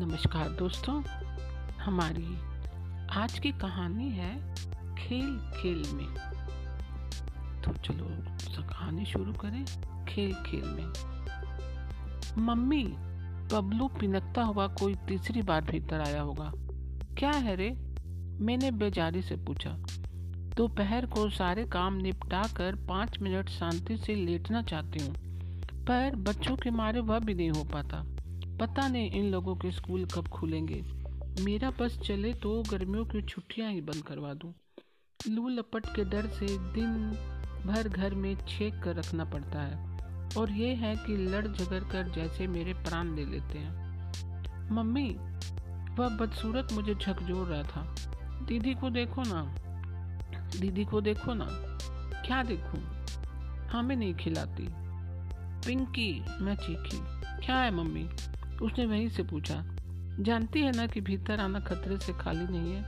नमस्कार दोस्तों, हमारी आज की कहानी है खेल खेल में। तो चलो कहानी शुरू करें खेल खेल में। मम्मी, बबलू पिनकता हुआ कोई तीसरी बार भीतर आया होगा। क्या है रे? मैंने बेजारी से पूछा। दोपहर को सारे काम निपटा कर पाँच मिनट शांति से लेटना चाहती हूँ, पर बच्चों के मारे वह भी नहीं हो पाता। पता नहीं इन लोगों के स्कूल कब खुलेंगे। मेरा बस चले तो गर्मियों की छुट्टियाँ ही बंद करवा दूँ। लू लपट के डर से दिन भर घर में छेक कर रखना पड़ता है। और ये है कि लड़ झगड़ कर जैसे मेरे प्राण ले लेते हैं। मम्मी, वह बदसूरत मुझे झकझोर रहा था। दीदी को देखो ना। दीदी को देखो ना। क्या देखूँ? हमें नहीं खिलाती। पिंकी, मैं चीखी। क्या है मम्मी? उसने वहीं से पूछा, जानती है ना कि भीतर आना खतरे से खाली नहीं है?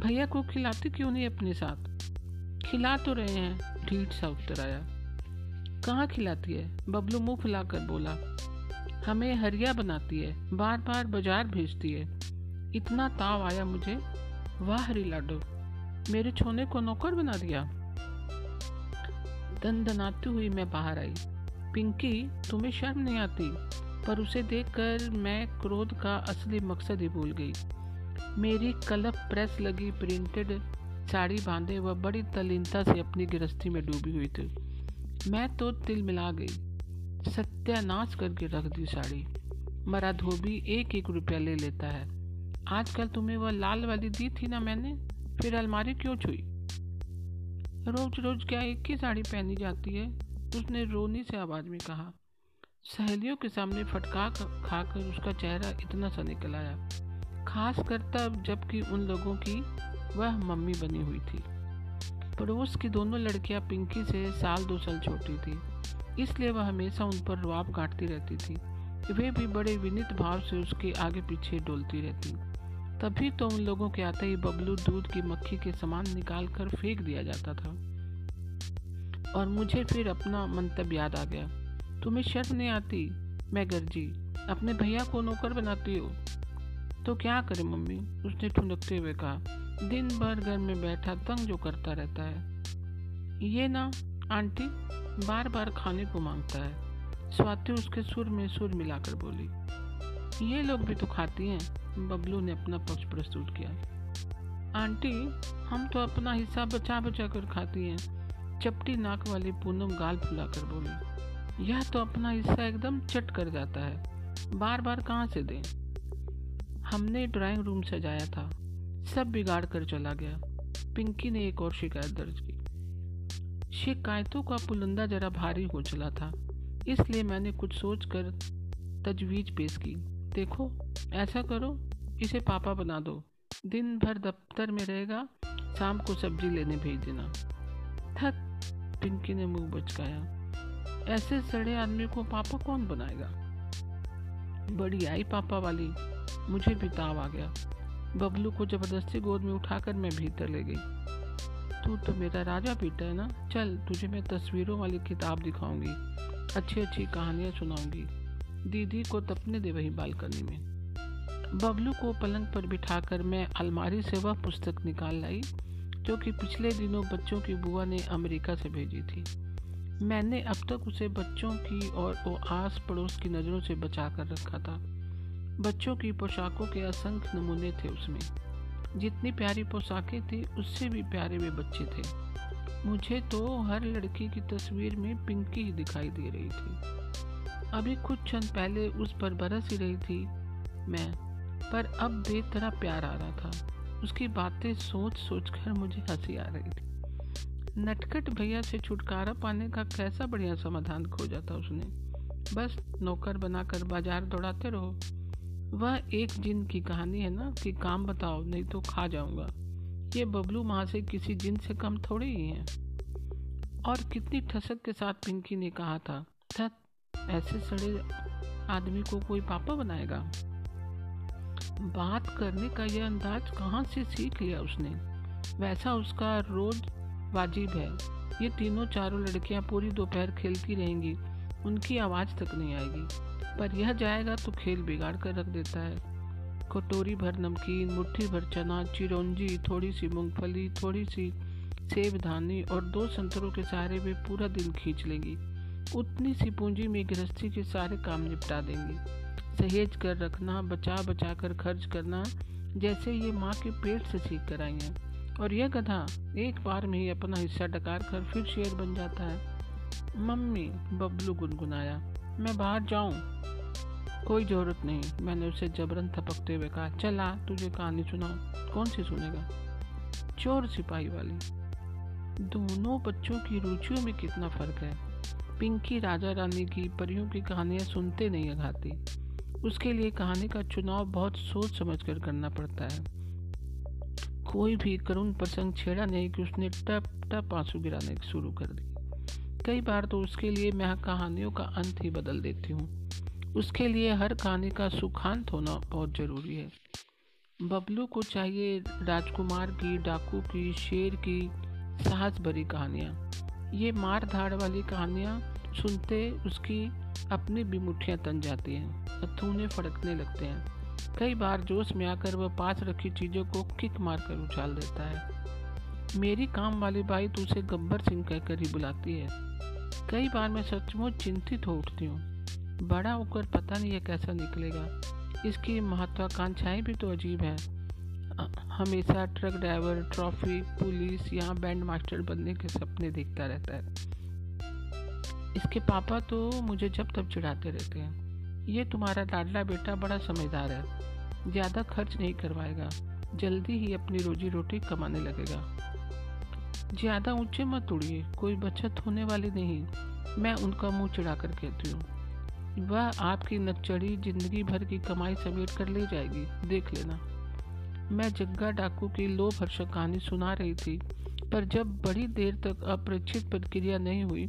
भैया को खिलाती क्यों नहीं अपने साथ? खिला तो रहे हैं, ढीठ सा उत्तर आया। कहाँ खिलाती है? बबलू मुँह फुलाकर बोला, हमें हरिया बनाती है बार बार बाज़ार भेजती है। इतना ताव आया मुझे। वाह हरी लाडो, मेरे छोने को नौकर बना दिया। दन दनाती हुई मैं बाहर आई। पिंकी, तुम्हें शर्म नहीं आती? पर उसे देखकर मैं क्रोध का असली मकसद ही भूल गई। मेरी कलप प्रेस लगी प्रिंटेड साड़ी बांधे वह बड़ी तलीनता से अपनी गिरस्ती में डूबी हुई थी। मैं तो तिल मिला गई। सत्यानाश करके रख दी साड़ी। मरा धोबी एक एक रुपया ले लेता है। आजकल तुम्हें वह लाल वाली दी थी ना मैंने? फिर अलमारी क्यों छुई? रोज रोज क्या एक ही साड़ी पहनी जाती है? उसने रोनी से आवाज़ में कहा सहेलियों के सामने फटका खाकर उसका चेहरा इतना सा निकल आया। खास कर तब जबकि उन लोगों की वह मम्मी बनी हुई थी। पड़ोस की दोनों लड़कियाँ पिंकी से साल दो साल छोटी थी। इसलिए वह हमेशा उन पर रुआब काटती रहती थी। वे भी बड़े विनित भाव से उसके आगे पीछे डोलती रहती। तभी तो उन लोगों के आते ही बबलू दूध की मक्खी के समान निकाल कर फेंक दिया जाता था। और मुझे फिर अपना मंतव्य याद आ गया। तुम्हें शर्म नहीं आती मैं गर्जी अपने भैया को नौकर बनाती हो। तो क्या करे मम्मी? उसने ठुनकते हुए कहा, दिन भर घर में बैठा तंग जो करता रहता है। ये ना, आंटी बार बार खाने को माँगता है। स्वाति उसके सुर में सुर मिलाकर बोली, ये लोग भी तो खाती हैं। बबलू ने अपना पक्ष प्रस्तुत किया। आंटी, हम तो अपना हिस्सा बचा बचा कर खाती हैं। चपटी नाक वाली पूनम गाल फुलाकर बोली यह तो अपना हिस्सा एकदम चट कर जाता है। बार बार कहाँ से दें? हमने ड्राइंग रूम सजाया था। सब बिगाड़ कर चला गया। पिंकी ने एक और शिकायत दर्ज की। शिकायतों का पुलंदा जरा भारी हो चला था। इसलिए मैंने कुछ सोच कर तजवीज पेश की। देखो, ऐसा करो, इसे पापा बना दो। दिन भर दफ्तर में रहेगा, शाम को सब्ज़ी लेने भेज देना। थक, पिंकी ने मुँह बचकाया। ऐसे सड़े आदमी को पापा कौन बनाएगा? बड़ी आई पापा वाली। मुझे भी ताव आ गया। बबलू को ज़बरदस्ती गोद में उठाकर मैं भीतर ले गई। तू तो मेरा राजा बेटा है ना? चल, तुझे मैं तस्वीरों वाली किताब दिखाऊँगी। अच्छी अच्छी कहानियाँ सुनाऊँगी। दीदी को तपने दे वही बालकनी में। बबलू को पलंग पर बिठाकर मैं अलमारी से वह पुस्तक निकाल लाई, जो कि पिछले दिनों बच्चों की बुआ ने अमेरिका से भेजी थी। मैंने अब तक उसे बच्चों की और वो आस पड़ोस की नज़रों से बचा कर रखा था। बच्चों की पोशाकों के असंख्य नमूने थे उसमें। जितनी प्यारी पोशाकें थी, उससे भी प्यारे वे बच्चे थे। मुझे तो हर लड़की की तस्वीर में पिंकी ही दिखाई दे रही थी। अभी कुछ क्षण पहले उस पर बरस ही रही थी मैं, पर अब बेतरह प्यार आ रहा था। उसकी बातें सोच सोच कर मुझे हँसी आ रही थी। नटखट भैया से छुटकारा पाने का कैसा बढ़िया समाधान खोजा था उसने। बस नौकर बनाकर बाज़ार दौड़ाते रहो। वह एक जिन की कहानी है ना, कि काम बताओ, नहीं तो खा जाऊँगा। ये बबलू माँ से किसी जिन से कम थोड़े ही हैं। और कितनी ठसक के साथ पिंकी ने कहा था थक ऐसे सड़े आदमी को कोई पापा बनाएगा? बात करने का यह अंदाज कहाँ से सीख लिया उसने? वैसा उसका रोज वाजिब है। ये तीनों चारों लड़कियाँ पूरी दोपहर खेलती रहेंगी। उनकी आवाज़ तक नहीं आएगी। पर यह जाएगा तो खेल बिगाड़ कर रख देता है। कटोरी भर नमकीन, मुट्ठी भर चना, चिरौंजी थोड़ी सी मूंगफली थोड़ी सी सेब, धानी और दो संतरों के सहारे वे पूरा दिन खींच लेंगी। उतनी सी पूंजी में गृहस्थी के सारे काम निपटा देंगी। सहेज कर रखना बचा बचा कर खर्च करना, जैसे ये माँ के पेट से सीख कर आई हैं। और यह गधा एक बार में ही अपना हिस्सा डकार कर फिर शेर बन जाता है। मम्मी, बबलू गुनगुनाया, मैं बाहर जाऊँ? कोई ज़रूरत नहीं, मैंने उसे जबरन थपकते हुए कहा, चला तुझे कहानी सुनाओ कौन सी सुनेगा? चोर सिपाही वाली। दोनों बच्चों की रुचियों में कितना फ़र्क है। पिंकी राजा रानी की परियों की कहानियाँ सुनते नहीं अघाती। उसके लिए कहानी का चुनाव बहुत सोच समझ कर करना पड़ता है। कोई भी करुण प्रसंग छेड़ा नहीं कि उसने टप टप आँसू गिराने शुरू कर दी कई बार तो उसके लिए मैं कहानियों का अंत ही बदल देती हूँ। उसके लिए हर कहानी का सुखांत होना बहुत ज़रूरी है। बबलू को चाहिए राजकुमार की, डाकू की, शेर की साहस भरी कहानियाँ। ये मार धाड़ वाली कहानियाँ सुनते उसकी अपनी भी मुठियाँ तन जाती हैं, अथूने फड़कने लगते हैं। कई बार जोश में आकर वह पास रखी चीज़ों को किक मार कर उछाल देता है। मेरी काम वाली बाई तो उसे गब्बर सिंह कहकर ही बुलाती है। कई बार मैं सचमुच चिंतित हो उठती हूँ। बड़ा होकर पता नहीं ये कैसा निकलेगा। इसकी महत्वाकांक्षाएँ भी तो अजीब हैं। हमेशा ट्रक ड्राइवर, ट्रॉफी, पुलिस या बैंड मास्टर बनने के सपने देखता रहता है। इसके पापा तो मुझे जब तब चिढ़ाते रहते हैं। ये तुम्हारा लाडला बेटा बड़ा समझदार है। ज़्यादा खर्च नहीं करवाएगा। जल्दी ही अपनी रोजी रोटी कमाने लगेगा। ज़्यादा ऊँचे मत उड़िए। कोई बचत होने वाली नहीं। मैं उनका मुँह चिढ़ा कर कहती हूँ। वह आपकी नकचड़ी ज़िंदगी भर की कमाई समेट कर ले जाएगी। देख लेना। मैं जग्गा डाकू की लो भरसक कहानी सुना रही थी, पर जब बड़ी देर तक अप्रचित प्रतिक्रिया नहीं हुई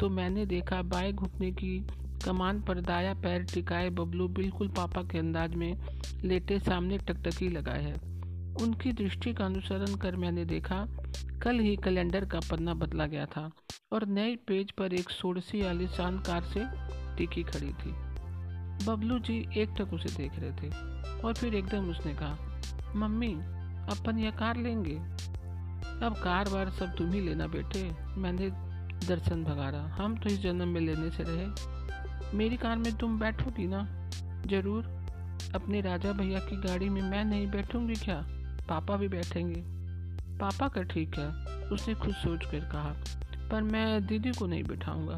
तो मैंने देखा बाएँ घुटने की कमान पर दाया पैर टिकाए बबलू बिल्कुल पापा के अंदाज में लेटे सामने टकटकी लगाए है। उनकी दृष्टि का अनुसरण कर मैंने देखा, कल ही कैलेंडर का पन्ना बदला गया था और नए पेज पर एक सोड़सी आलिशान कार से टिकी खड़ी थी। बबलू जी एक टक उसे देख रहे थे और फिर एकदम उसने कहा, मम्मी, अपन यह कार लेंगे? अब कार बार सब तुम ही लेना बेटे, मैंने दर्शन भगारा, हम तो इस जन्म में लेने से रहे। मेरी कार में तुम बैठोगी ना? ज़रूर। अपने राजा भैया की गाड़ी में मैं नहीं बैठूँगी क्या? पापा भी बैठेंगे। पापा का ठीक है, उसने खुद सोच कर कहा। पर मैं दीदी को नहीं बैठाऊँगा।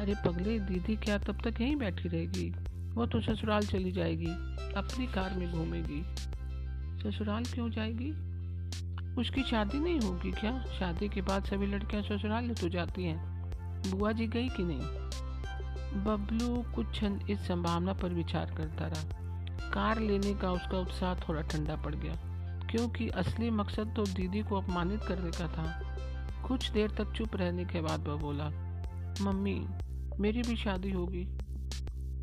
अरे पगले, दीदी क्या तब तक यहीं बैठी रहेगी? वो तो ससुराल चली जाएगी, अपनी कार में घूमेगी। ससुराल क्यों जाएगी? उसकी शादी नहीं होगी क्या? शादी के बाद सभी लड़कियाँ ससुराल तो जाती हैं। बुआ जी गई कि नहीं? बबलू कुछ क्षण इस संभावना पर विचार करता रहा। कार लेने का उसका उत्साह थोड़ा ठंडा पड़ गया, क्योंकि असली मकसद तो दीदी को अपमानित करने का था। कुछ देर तक चुप रहने के बाद वह बोला, मम्मी, मेरी भी शादी होगी।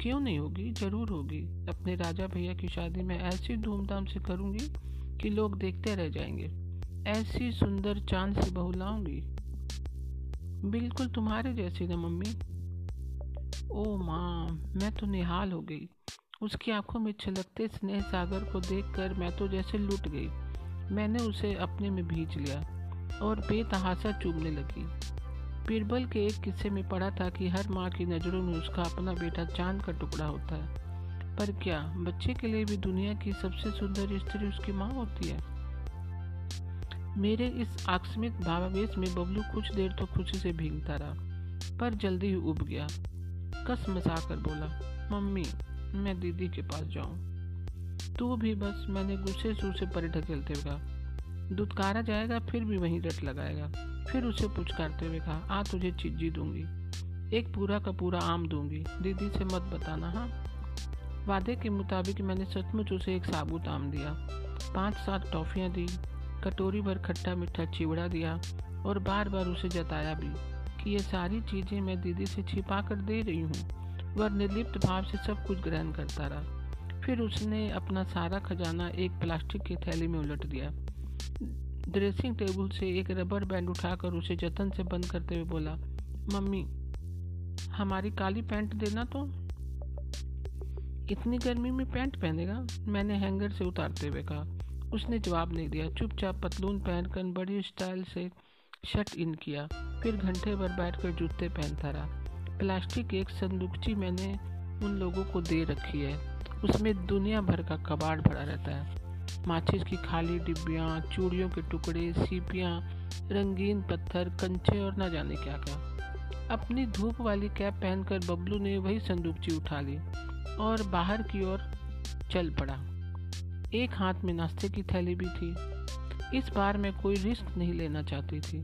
क्यों नहीं होगी? ज़रूर होगी। अपने राजा भैया की शादी में ऐसी धूमधाम से करूँगी कि लोग देखते रह जाएँगे। ऐसी सुंदर चाँद सी बहू लाऊँगी। बिल्कुल तुम्हारे जैसी ना मम्मी। ओ माँ, मैं तो निहाल हो गई। उसकी आँखों में छलकते स्नेह सागर को देखकर मैं तो जैसे लुट गई। मैंने उसे अपने में भींच लिया और बेतहासा चूमने लगी। बीरबल के एक किस्से में पढ़ा था कि हर माँ की नज़रों में उसका अपना बेटा चाँद का टुकड़ा होता है। पर क्या बच्चे के लिए भी दुनिया की सबसे सुंदर स्त्री उसकी माँ होती है? मेरे इस आकस्मिक भावावेश में बबलू कुछ देर तो खुशी से भीगता रहा, पर जल्दी ही उब गया। कस मसाकर बोला, मम्मी, मैं दीदी के पास जाऊँ। तू भी बस मैंने गुस्से से उसे परे ढकेलते हुए कहा दुदकारा जाएगा, फिर भी वहीं रट लगाएगा। फिर उसे पुचकारते हुए कहा, आ, तुझे चिज्जी दूँगी। एक पूरा का पूरा आम दूँगी। दीदी से मत बताना हाँ? वादे के मुताबिक मैंने सचमुच उसे एक साबुत आम दिया। पाँच सात टॉफियाँ दी कटोरी भर खट्टा मीठा चिवड़ा दिया और बार बार उसे जताया भी कि ये सारी चीज़ें मैं दीदी से छिपा कर दे रही हूँ वह निर्लिप्त भाव से सब कुछ ग्रहण करता रहा। फिर उसने अपना सारा खजाना एक प्लास्टिक की थैली में उलट दिया। ड्रेसिंग टेबल से एक रबर बैंड उठाकर उसे जतन से बंद करते हुए बोला, मम्मी, हमारी काली पैंट देना तो? इतनी गर्मी में पैंट पहनेगा? मैंने हैंगर से उतारते हुए कहा। उसने जवाब नहीं दिया। चुपचाप पतलून पहनकर बड़ी स्टाइल से शर्ट इन किया। फिर घंटे भर बैठकर जूते पहनता रहा। प्लास्टिक एक संदूकची मैंने उन लोगों को दे रखी है। उसमें दुनिया भर का कबाड़ भरा रहता है। माचिस की खाली डिब्बियाँ, चूड़ियों के टुकड़े, सीपियाँ, रंगीन पत्थर, कंचे और न जाने क्या क्या। अपनी धूप वाली कैप पहनकर बबलू ने वही संदूकची उठा ली और बाहर की ओर चल पड़ा। एक हाथ में नाश्ते की थैली भी थी। इस बार मैं कोई रिस्क नहीं लेना चाहती थी,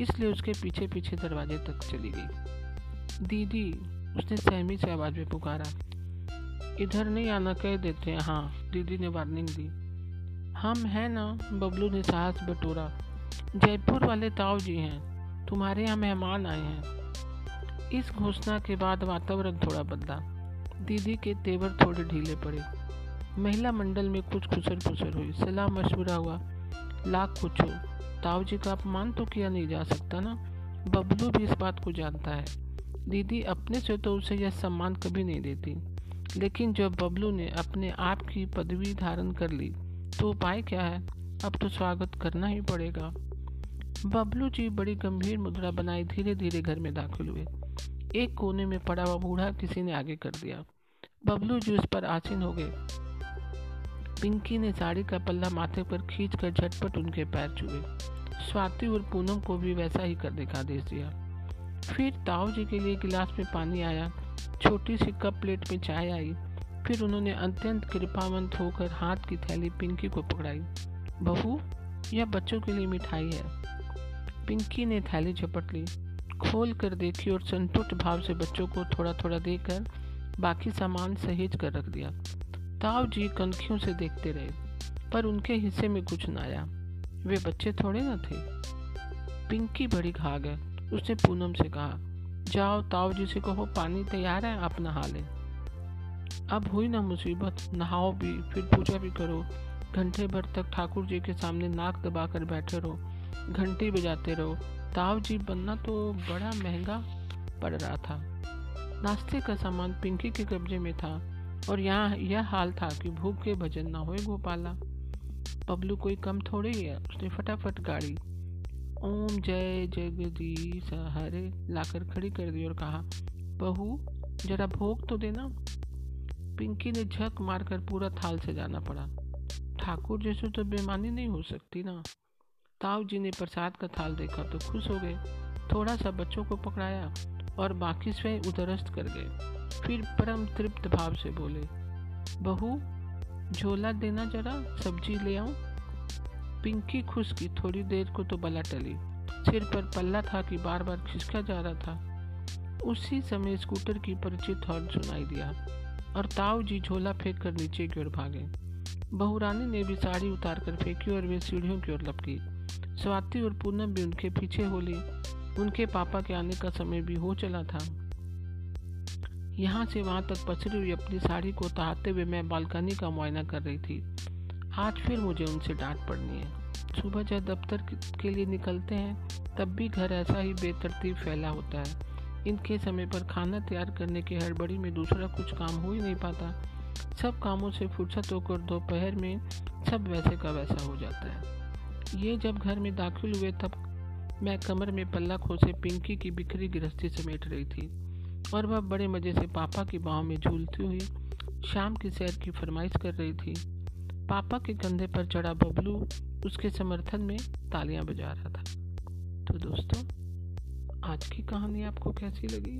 इसलिए उसके पीछे पीछे दरवाजे तक चली गई। दीदी, उसने सहमी से आवाज़ में पुकारा, इधर नहीं आना, कह देते हैं, दीदी ने वार्निंग दी। हम हैं ना, बबलू ने साहस बटोरा, जयपुर वाले ताऊ जी हैं, तुम्हारे यहाँ मेहमान आए हैं। इस घोषणा के बाद वातावरण थोड़ा बदला। दीदी के तेवर थोड़े ढीले पड़े। महिला मंडल में कुछ खुसर खुसर हुई। सलाह मशवरा हुआ। लाख हो ताऊ जी का अपमान तो किया नहीं जा सकता ना? बबलू भी इस बात को जानता है। दीदी, अपने से तो उसे यह सम्मान कभी नहीं देती। लेकिन जब बबलू ने अपने आप की पदवी धारण कर ली तो उपाय क्या है? अब तो स्वागत करना ही पड़ेगा। बबलू जी बड़ी गंभीर मुद्रा बनाए धीरे धीरे घर में दाखिल हुए। एक कोने में पड़ा हुआ बूढ़ा किसी ने आगे कर दिया। बबलू जी उस पर आसीन हो गए। पिंकी ने साड़ी का पल्ला माथे पर खींच कर झटपट उनके पैर छुए। स्वाति और पूनम को भी वैसा ही करने का आदेश दिया। फिर ताऊ जी के लिए गिलास में पानी आया, छोटी सी कप प्लेट में चाय आई। फिर उन्होंने अत्यंत कृपावंत होकर हाथ की थैली पिंकी को पकड़ाई। बहू, यह बच्चों के लिए मिठाई है। पिंकी ने थैली झपट ली, खोल कर देखी और संतुष्ट भाव से बच्चों को थोड़ा थोड़ा देकर बाकी सामान सहेज कर रख दिया। ताऊ जी कनखियों से देखते रहे, पर उनके हिस्से में कुछ न आया। वे बच्चे थोड़े न थे। पिंकी बड़ी घाग है उसने पूनम से कहा, जाओ ताऊ जी से कहो, पानी तैयार है, आप नहा लें। अब हुई ना मुसीबत, नहाओ भी, फिर पूजा भी करो। घंटे भर तक ठाकुर जी के सामने नाक दबाकर बैठे रहो। घंटी बजाते रहो। ताव जी बनना तो बड़ा महँगा पड़ रहा था। नाश्ते का सामान पिंकी के कब्जे में था। और यहाँ, यह हाल था कि भूख के भजन ना होए गोपाला। पबलू कोई कम थोड़े ही है, उसने फटाफट गाड़ी। ओम जय जगदीश, हरे, लाकर खड़ी कर दी और कहा, बहू, जरा भोग तो देना। पिंकी ने झक मारकर पूरा थाल से जाना पड़ा। ठाकुर जैसे तो बेमानी नहीं हो सकती ना। ताऊ जी ने प्रसाद का थाल देखा तो खुश हो गए। थोड़ा सा बच्चों को पकड़ाया और बाकी स्वयं उदरस्त कर गए। फिर परम तृप्त भाव से बोले, बहू, झोला देना जरा, सब्ज़ी ले आऊँ? पिंकी खुश की थोड़ी देर को तो बला टली। सिर पर पल्ला था कि बार बार खिसका जा रहा था। उसी समय स्कूटर की परिचित हॉर्न सुनाई दिया और ताऊ जी झोला फेंक कर नीचे की ओर भागे। बहुरानी ने भी साड़ी उतार कर फेंकी और वे सीढ़ियों की ओर लपकी। स्वाति और पूनम भी उनके पीछे होली उनके पापा के आने का समय भी हो चला था। यहाँ से वहाँ तक पसरी हुई अपनी साड़ी को तहाते हुए मैं बालकनी का मुआयना कर रही थी। आज फिर मुझे उनसे डांट पड़नी है। सुबह जब दफ्तर के लिए निकलते हैं, तब भी घर ऐसा ही बेतरतीब फैला होता है। इनके समय पर खाना तैयार करने की हड़बड़ी में दूसरा कुछ काम हो ही नहीं पाता। सब कामों से फुर्सत होकर दोपहर में सब वैसे का वैसा हो जाता है। ये जब घर में दाखिल हुए तब मैं कमर में पल्ला खोसे पिंकी की बिखरी गृहस्थी समेट रही थी। और वह बड़े मज़े से पापा की बाहों में झूलती हुई शाम की सैर की फरमाइश कर रही थी। पापा के कंधे पर चढ़ा बबलू उसके समर्थन में तालियाँ बजा रहा था। तो दोस्तों, आज की कहानी आपको कैसी लगी?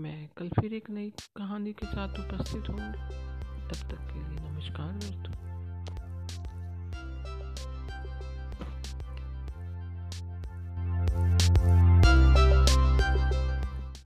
मैं कल फिर एक नई कहानी के साथ उपस्थित हूँ तब तक के लिए नमस्कार दोस्तों।